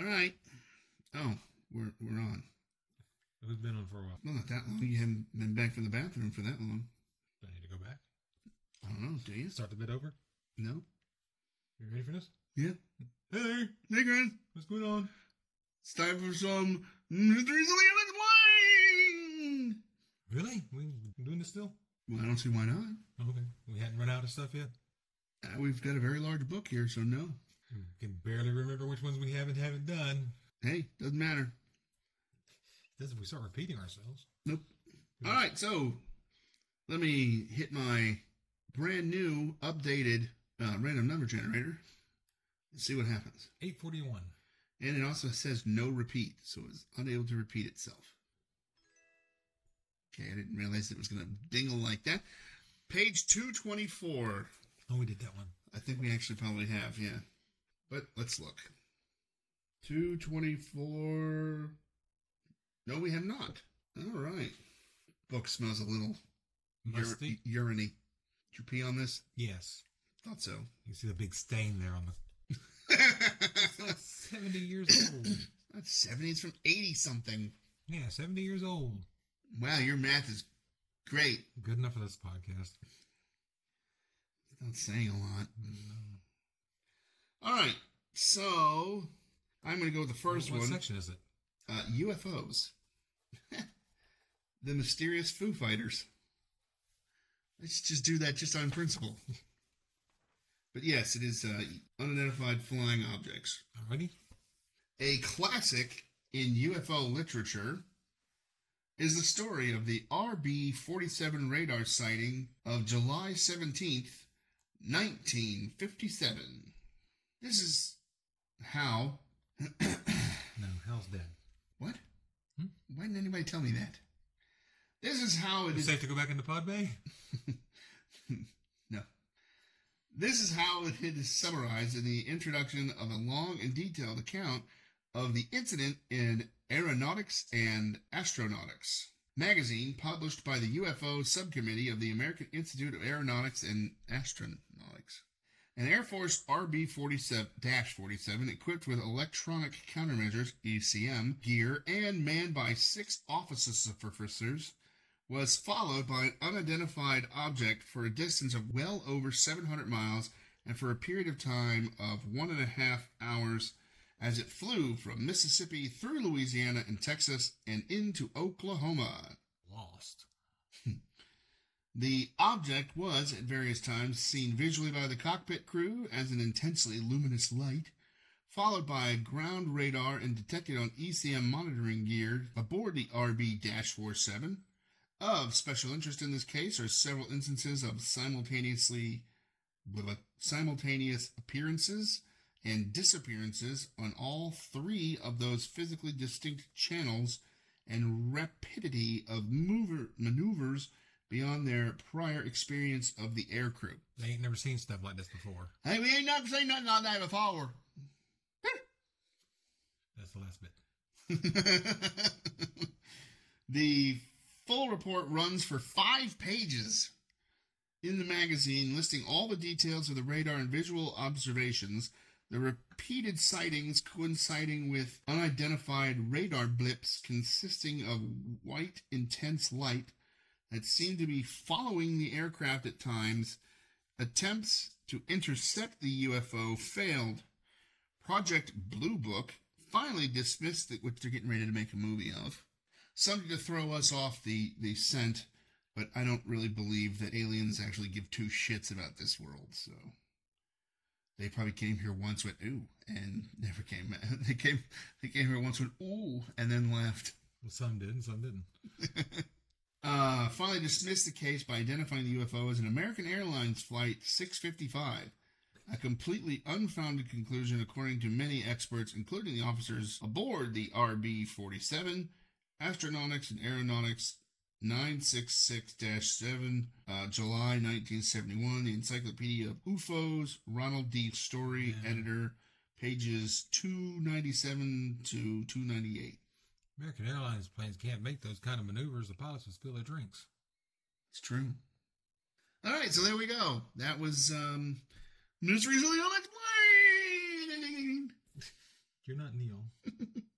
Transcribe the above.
All right. Oh, we're we're on. We've been on for a while. Well, not that long. You haven't been back from the bathroom for that long. Do I need to go back? I don't know. Do you? Start the bit over? No. You ready for this? Yeah. Hey there. Hey, Grant. What's going on? It's time for some mysteries unexplained. Really? We doing this still? Well, I don't see why not. Okay. We hadn't run out of stuff yet? Uh, we've got a very large book here, so no. Can barely remember which ones we haven't haven't done. Hey, doesn't matter. This if we start repeating ourselves. Nope. All right, so let me hit my brand new, updated uh, random number generator and see what happens. 841. And it also says no repeat, so it's unable to repeat itself. Okay, I didn't realize it was going to dingle like that. Page 224. Oh, we did that one. I think we actually probably have, yeah. But let's look. 224. No, we have not. All right. Book smells a little Musty? ur- urine Did you pee on this? Yes. Thought so. You see the big stain there on the. Like 70 years old. Not 70, it's from 80 something. Yeah, 70 years old. Wow, your math is great. Good enough for this podcast. It's not saying a lot. All right, so I'm going to go with the first what one section is it? uh, UFOs. the mysterious Foo Fighters. Let's just do that just on principle. but yes, it is uh, unidentified flying objects. Already? A classic in UFO literature is the story of the RB 47 radar sighting of July 17th, 1957. This is how. No, HAL's dead. what? Hmm? Why didn't anybody tell me that? This is how it Is is. safe to go back into Pod Bay? no. This is how it is summarized in the introduction of a long and detailed account of the incident in Aeronautics and Astronautics magazine published by the UFO Subcommittee of the American Institute of Aeronautics and Astronautics. An Air Force RB 47 equipped with electronic countermeasures ECM gear and manned by six officers was followed by an unidentified object for a distance of well over 700 miles and for a period of time of one and a half hours as it flew from Mississippi through Louisiana and Texas and into Oklahoma. Lost. The object was at various times seen visually by the cockpit crew as an intensely luminous light, followed by ground radar and detected on ECM monitoring gear aboard the RB 47. Of special interest in this case are several instances of simultaneously simultaneous appearances and disappearances on all three of those physically distinct channels and rapidity of mover, maneuvers beyond their prior experience of the air crew. They ain't never seen stuff like this before. Hey, we ain't never seen nothing like that before. That's the last bit. the full report runs for five pages in the magazine, listing all the details of the radar and visual observations, the repeated sightings coinciding with unidentified radar blips consisting of white, intense light that seemed to be following the aircraft at times. Attempts to intercept the UFO failed. Project Blue Book finally dismissed it, which they're getting ready to make a movie of. Something to throw us off the, the scent, but I don't really believe that aliens actually give two shits about this world, so. They probably came here once with ooh and never came they came they came here once with ooh and then left. Well, some did and some didn't. Uh, finally dismissed the case by identifying the UFO as an American Airlines Flight 655, a completely unfounded conclusion according to many experts, including the officers aboard the RB 47, Astronautics and Aeronautics 966-7, uh, July 1971, the Encyclopedia of UFOs, Ronald D. Story, Yeah. editor, pages 297 to 298. American Airlines planes can't make those kind of maneuvers. The pilots would spill their drinks. It's true. All right, so there we go. That was um, Mysteries of the Unexplained. You're not Neil.